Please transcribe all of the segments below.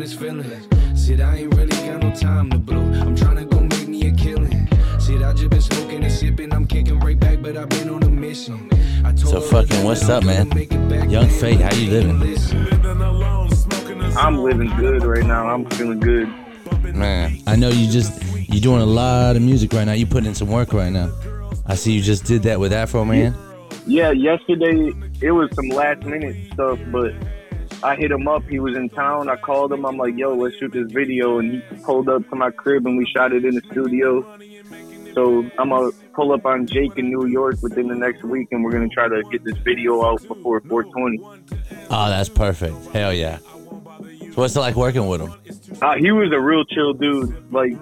this feeling. Said I ain't really got no time to blow. I'm trying to go make me a killing. Said I just been smoking and sipping. I'm kicking right back, but I've been on a mission. I told So her fucking what's up, man? gonna make it back. Young Fate, how you living? I'm living good right now. I'm feeling good. Man, I know you just you're doing a lot of music right now. You putting in some work right now. I see you just did that with Afroman. Yeah, yesterday it was some last minute stuff, but I hit him up. He was in town. I called him. I'm like, yo, let's shoot this video. And he pulled up to my crib and we shot it in the studio. So I'm going to pull up on Jake in New York within the next week and we're going to try to get this video out before 420. Oh, that's perfect. Hell yeah. So what's it like working with him? Uh, he was a real chill dude. Like,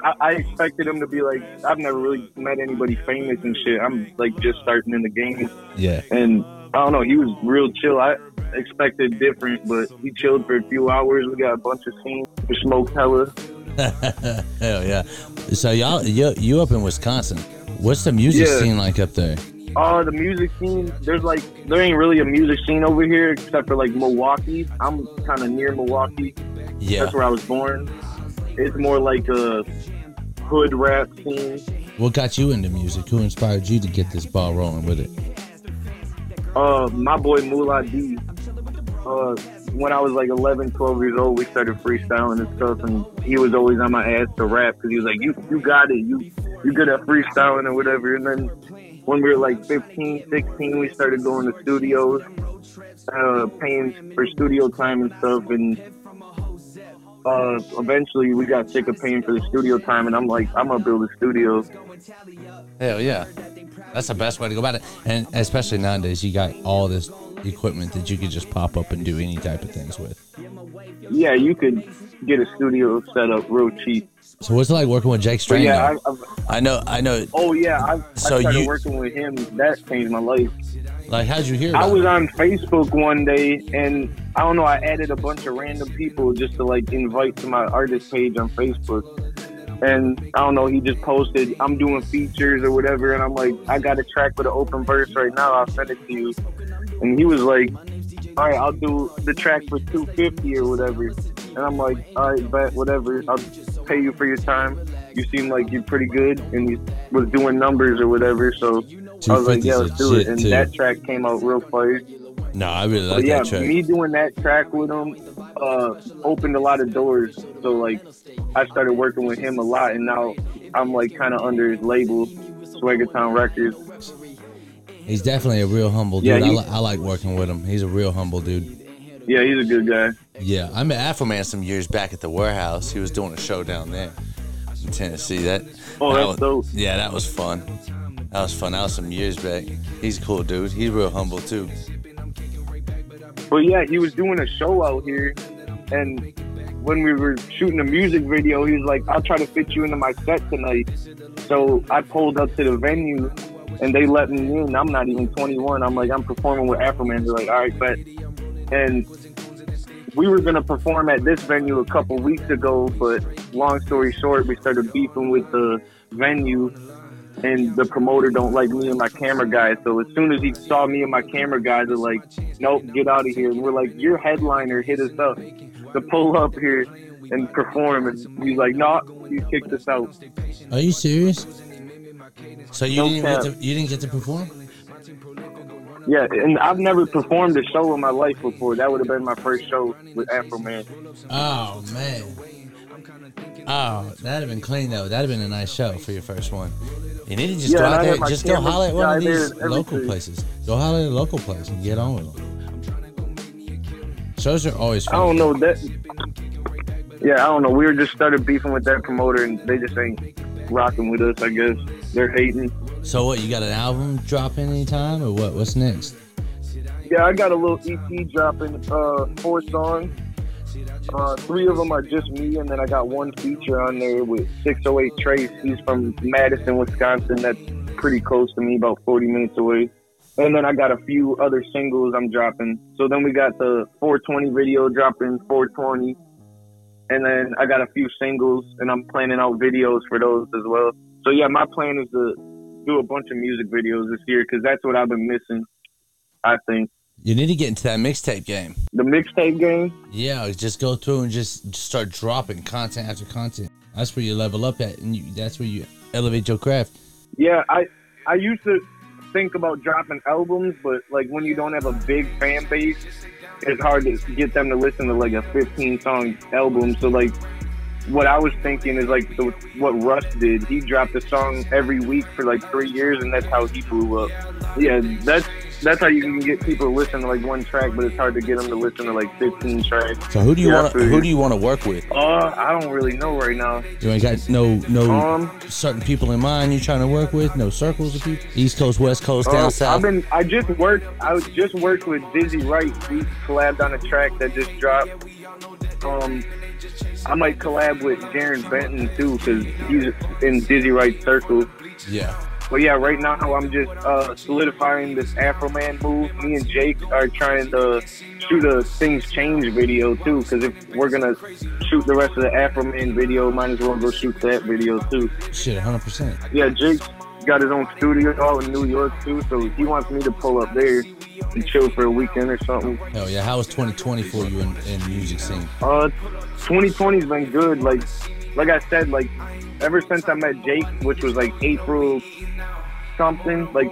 I, I expected him to be like, I've never really met anybody famous and shit. I'm like just starting in the game. Yeah. and I don't know, he was real chill. I expected different, but we chilled for a few hours. We got a bunch of scenes. We smoked hella. Hell yeah. So y'all you, you up in Wisconsin. What's the music Yeah. scene like up there? Oh, the music scene. There's like there ain't really a music scene over here except for like Milwaukee. I'm kind of near Milwaukee. Yeah. That's where I was born. It's more like a hood rap scene. What got you into music? Who inspired you to get this ball rolling with it? Uh, my boy Moolah D. Uh, when I was like 11, 12 years old, we started freestyling and stuff, and he was always on my ass to rap because he was like, "You, you got it. You, you good at freestyling or whatever." And then when we were like 15, 16, we started going to studios, uh, paying for studio time and stuff, and uh, eventually we got sick of paying for the studio time, and I'm like, I'm gonna build a studio. Hell yeah. That's the best way to go about it. And especially nowadays, you got all this equipment that you could just pop up and do any type of things with. Yeah, you could get a studio set up real cheap. So what's it like working with Jake But yeah, though? I, I've, I know, I know. Oh yeah, I, So I started you- working with him. That changed my life. Like, how'd you hear I was it? on Facebook one day, and I don't know. I added a bunch of random people just to like invite to my artist page on Facebook. And I don't know. He just posted, "I'm doing features or whatever," and I'm like, "I got a track with an open verse right now. I'll send it to you." And he was like, "All right, I'll do the track for 250 or whatever." And I'm like, "All right, bet whatever. I'll pay you for your time. You seem like you're pretty good." And he was doing numbers or whatever, so. I was like, yeah, let's do it. And too. that track came out real fire. No, I really But yeah, that track. Yeah, me doing that track with him uh, opened a lot of doors. So like, I started working with him a lot, and now I'm like kind of under his label, Swaggertown Records. He's definitely a real humble dude. Yeah, I, li- I like working with him. He's a real humble dude. Yeah, he's a good guy. Yeah, I met Afroman some years back at the warehouse. He was doing a show down there in Tennessee. That Oh, that that's was, dope. Yeah, that was fun. That was fun. That was some years back. He's a cool dude. He's real humble too. But yeah, he was doing a show out here, and when we were shooting a music video, he was like, "I'll try to fit you into my set tonight." So I pulled up to the venue, and they let me in. I'm not even 21. I'm like, I'm performing with Afroman. They're like, "All right, but And we were gonna perform at this venue a couple weeks ago, but long story short, we started beefing with the venue and the promoter don't like me and my camera guys. So as soon as he saw me and my camera guys, are like, "Nope, get out of here." And we're like, "Your headliner hit us up to pull up here and perform," and he's like, "No, you kicked us out." Are you serious? So you No didn't get to you didn't get to perform? Yeah, and I've never performed a show in my life before. That would have been my first show with Afroman. Oh man. Oh, that'd have been clean though. That'd have been a nice show for your first one. You need to just Yeah, go out there, just go holler at one of these local places. Go holler at a local place and get on with them. Shows are always fun. I don't know that. Yeah, I don't know. We were just started beefing with that promoter, and they just ain't rocking with us. I guess they're hating. So what? You got an album dropping anytime or what? What's next? Yeah, I got a little EP dropping, uh, four songs. Uh, three of them are just me, and then I got one feature on there with 608 Trace. He's from Madison, Wisconsin. That's pretty close to me, about 40 minutes away. And then I got a few other singles I'm dropping. So then we got the 420 video dropping 420. And then I got a few singles, and I'm planning out videos for those as well. So yeah, my plan is to do a bunch of music videos this year because that's what I've been missing. I think. You need to get into that mixtape game. The mixtape game. Yeah, just go through and just start dropping content after content. That's where you level up at, and you, that's where you elevate your craft. Yeah, I I used to think about dropping albums, but like when you don't have a big fan base, it's hard to get them to listen to like a 15 song album. So like what I was thinking is like what Russ did. He dropped a song every week for like three years, and that's how he blew up. Yeah, that's that's how you can get people to listen to like one track, but it's hard to get them to listen to like 15 tracks. So who do you Yeah, want? Who do you want to work with? Uh, I don't really know right now. You ain't got no no Um, certain people in mind you're trying to work with. No circles of people. East Coast, West Coast, down Uh, south. I've been. I just worked. I just worked with Dizzy Wright. We collabed on a track that just dropped. Um, I might collab with Jarren Benton too, because he's in Dizzy Wright's circle. yeah. But yeah, right now I'm just uh, solidifying this Afroman move. Me and Jake are trying to shoot a Things Change video too, because if we're gonna shoot the rest of the Afroman video, might as well go shoot that video too. Shit, hundred percent. Yeah, Jake's got his own studio out in New York too, so he wants me to pull up there and chill for a weekend or something. Hell yeah. How was 2020 for you in, in music scene? Uh, 2020's been good. Like, like I said, like ever since I met Jake, which was like April something, like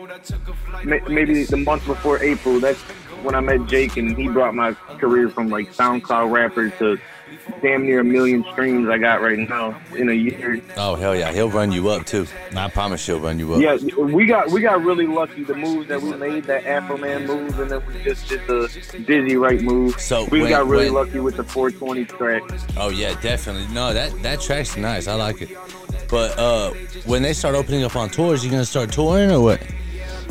ma- maybe the month before April. That's when I met Jake, and he brought my career from like SoundCloud rapper to damn near a million streams I got right now in a year. Oh hell yeah, he'll run you up too. I promise he'll run you up. Yeah, we got we got really lucky. The moves that we made, that Afroman move, and then we just did the Dizzy Wright move. So we when- got really when- lucky with the 420 track. Oh yeah, definitely. No, that that track's nice. I like it. But uh, when they start opening up on tours, you gonna start touring or what?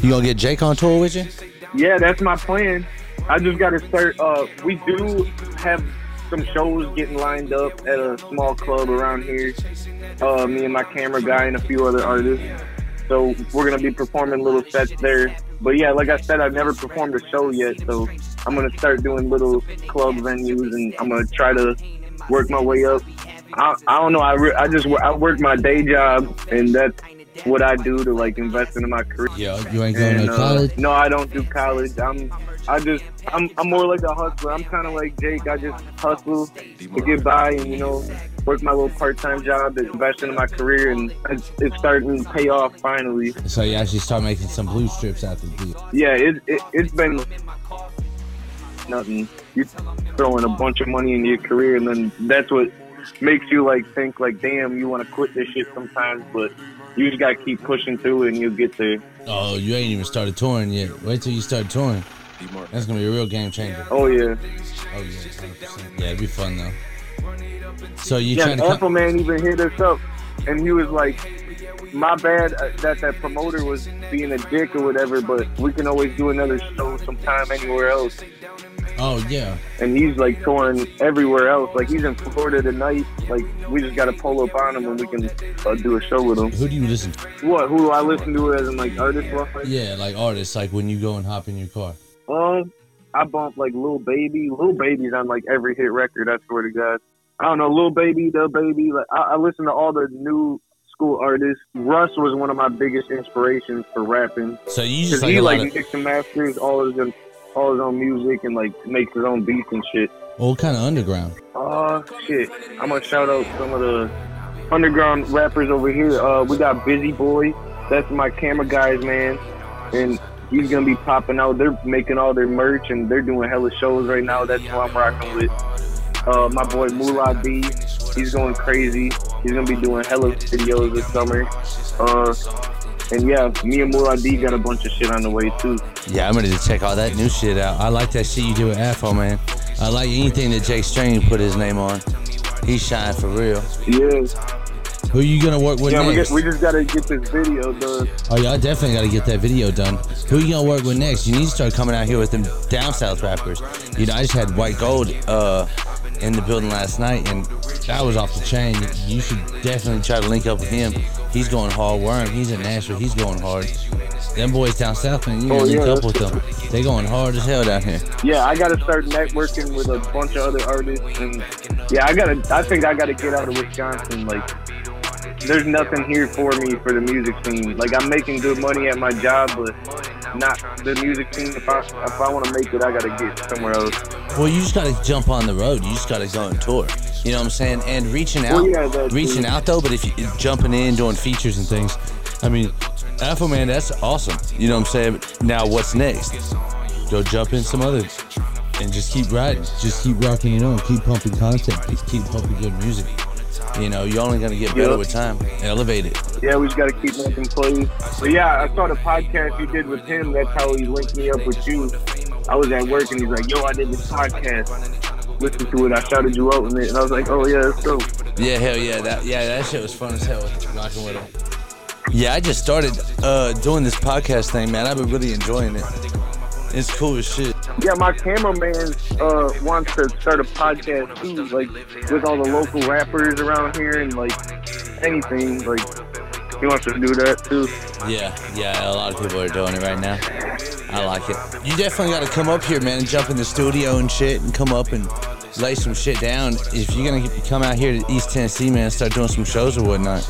You gonna get Jake on tour with you? Yeah, that's my plan. I just got to start. Uh, we do have some shows getting lined up at a small club around here. Uh, me and my camera guy and a few other artists. So we're gonna be performing little sets there. But yeah, like I said, I've never performed a show yet, so I'm gonna start doing little club venues, and I'm gonna try to work my way up. I, I don't know. I, re- I just I work my day job, and that's what I do to like invest into my career. Yeah, you ain't going And, to uh, college. no, I don't do college. I'm, I just, I'm, I'm more like a hustler. I'm kind of like Jake. I just hustle to get by, and you know, work my little part-time job to invest into my career, and it's, it's starting to pay off finally. So you actually start making some blue strips after the deal. Yeah, it, it, it's been nothing. You throwing a bunch of money into your career, and then that's what makes you like think like, damn, you want to quit this shit sometimes, but you just gotta keep pushing through, and you'll get there. Oh, you ain't even started touring yet. Wait till you start touring. That's gonna be a real game changer. Oh yeah. Oh yeah, 100%. yeah, it'd be fun though. So you Yeah, trying to? Come, Man even hit us up, and he was like, "My bad uh, that that promoter was being a dick or whatever, but we can always do another show sometime anywhere else." Oh yeah. And he's like touring everywhere else. Like he's in Florida tonight. Like we just got to pull up on him and we can uh, do a show with him. Who do you listen to? What? Who do I listen to as in like artist wise? Yeah, like artists. Like when you go and hop in your car. Um, I bump like Lil Baby. Lil Baby's on like every hit record. I swear to God. I don't know, Lil Baby, the Baby. Like I, I listen to all the new school artists. Russ was one of my biggest inspirations for rapping So you just like he like of. mix and masters all his own, all his own music and like makes his own beats and shit. What kind of underground? Oh shit! I'm gonna shout out some of the underground rappers over here. Uh, we got Busy Boy. That's my camera guys, man, and he's gonna be popping out. They're making all their merch and they're doing hella shows right now. That's who I'm rocking with. Uh, my boy Moolah B. He's going crazy. He's gonna be doing hella videos this summer. Uh, and yeah, me and D got a bunch of shit on the way too. Yeah, I'm ready to check all that new shit out. I like that shit you do with Afro, man. I like anything that Jake Strange put his name on. He shine for real. Yeah, Who you gonna work with yeah. We, next? get, we just gotta get this video done. oh yeah, I definitely gotta get that video done. Who you gonna work with next? You need to start coming Coming out here with them down south rappers. You know, I just had White Gold uh, in the building last night, and that was off the chain. You should definitely try to link up with him. He's going hard. Worm, he's in Nashville. He's going hard. Them boys down south, man, you Oh, link yeah, up with them. They going hard as hell down here. yeah, I gotta start networking with a bunch of other artists, and yeah, I gotta. I think I gotta get out of Wisconsin like there's nothing here for me for the music scene. Like I'm making good money at my job, but not the music scene. If I if I want to make it, I gotta get somewhere else. Well, you just gotta jump on the road. You just gotta go and tour. You know what I'm saying? And reaching out, Well, yeah, reaching out though. But if you jumping in, doing features and things, I mean, Afroman, that's awesome. You know what I'm saying? Now, what's next? Go jump in some other, and just keep riding. Just keep rocking it on. Keep pumping content. Just keep pumping good music. You know, you're only gonna get better Yeah. with time. Elevate it. Yeah, we just gotta keep making plays. But yeah, I saw the podcast you did with him. That's how he linked me up with you. I was at work and he's like, "Yo, I did this podcast. Listen to it. I shouted you out in it." And I was like, "Oh yeah, that's dope." Yeah, hell yeah, that yeah, that shit was fun as hell. Rocking with him. Yeah, I just started uh, doing this podcast thing, man. I've been really enjoying it. It's cool as shit. Yeah, my cameraman uh, wants to start a podcast too, like with all the local rappers around here and like anything. Like he wants to do that too. Yeah, yeah, a lot of people are doing it right now. I like it. You definitely got to come up here, man, and jump in the studio and shit, and come up and lay some shit down. If you're gonna come out here to East Tennessee, man, and start doing some shows or whatnot,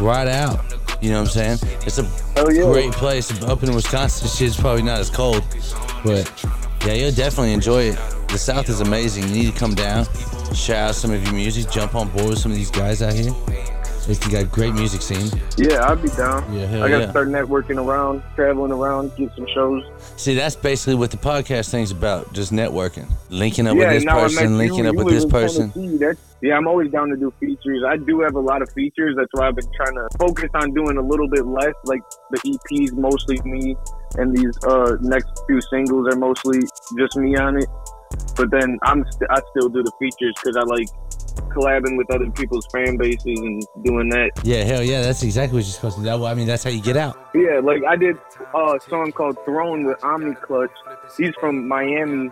ride out. You know what I'm saying? It's a Hell yeah. great place. Up in Wisconsin, shit's probably not as cold, but yeah, you'll definitely enjoy it. The South is amazing. You need to come down, shout out some of your music, jump on board with some of these guys out here. It's got great music scene. Yeah, I'd be down. Yeah, hell I gotta yeah. start networking around, traveling around, get some shows. See, that's basically what the podcast thing's about, just networking. Linking up yeah, with this and now I met person, linking you. up You with this person. Yeah, I'm always down to do features. I do have a lot of features. That's why I've been trying to focus on doing a little bit less. Like the EPs, mostly me, and these uh, next few singles are mostly just me on it. But then I'm st- I still do the features because I like collabing with other people's fan bases and doing that. Yeah, hell yeah, that's exactly what you're supposed to do. That- I mean, that's how you get out. Yeah, like I did uh, a song called Throne with Omni Clutch. He's from Miami.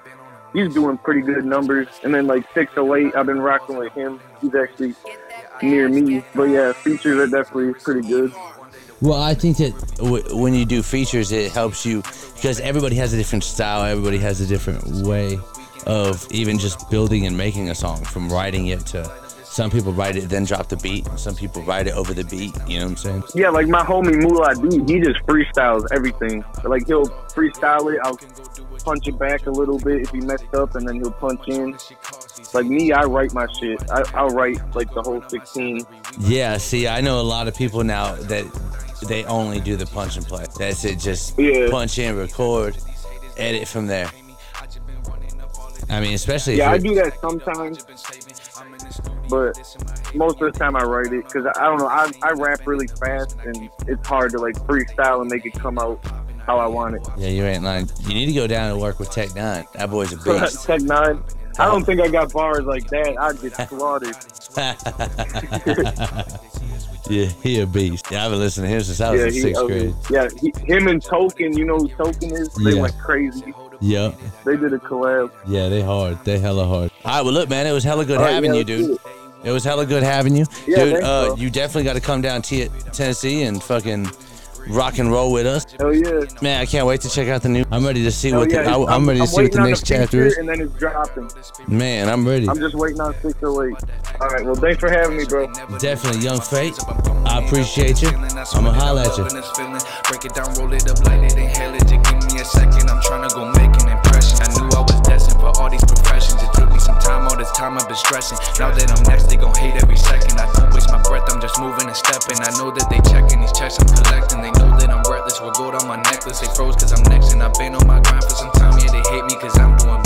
He's doing pretty good numbers. And then like 608, I've been rocking with him. He's actually near me. But yeah, features are definitely pretty good. Well, I think that w- when you do features, it helps you because everybody has a different style, everybody has a different way of even just building and making a song, from writing it to some people write it then drop the beat, some people write it over the beat. You know what I'm saying? Yeah, like my homie Moolah D, he just freestyles everything. Like he'll freestyle it, I'll punch it back a little bit if he messed up, and then he'll punch in. Like me, I write my shit. I, I'll write like the whole 16. Yeah, see, I know a lot of people now that they only do the punch and play. That's it, just Yeah. punch in, record, edit from there. I mean, especially Yeah, I do that sometimes, but most of the time I write it because I don't know. I, I rap really fast and it's hard to like freestyle and make it come out how I want it. yeah, you ain't lying. You need to go down and work with Tech N9ne. That boy's a beast. Tech N9ne. I don't think I got bars like that. I'd get slaughtered. yeah, he a beast. Yeah, I've been listening to him since I was yeah, in sixth grade. yeah, he, him and Token. You know who Token is? They Yeah. went crazy. Yep. They did a collab. Yeah, they hard. They hella hard. All right, well, look, man, it was hella good All right, having yeah, you, dude. It was hella good having you, Yeah, dude. thanks, uh, bro. you definitely got to come down to Tennessee and fucking rock and roll with us. Hell yeah. Man, I can't wait to check out the new. I'm ready to see Hell what yeah. the, I, I'm ready to see what the on next chapter is. And then it's dropping. Man, I'm ready. I'm just waiting on 608. All right. Well, thanks for having me, bro. Definitely, young fate. I appreciate you. I'ma holla at you. Break it down, roll it up, light it, inhale it. Just give me a second. I'm trying to go make some time, all this time I've been stressing. Now that I'm next, they gon' hate every second. I don't waste my breath, I'm just moving and stepping. I know that they checking these checks I'm collecting. They know that I'm reckless, with gold on my necklace. They froze cause I'm next, and I've been on my grind for some time. Yeah, they hate me cause I'm doing